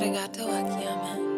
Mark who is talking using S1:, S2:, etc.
S1: Arigato Akiyama.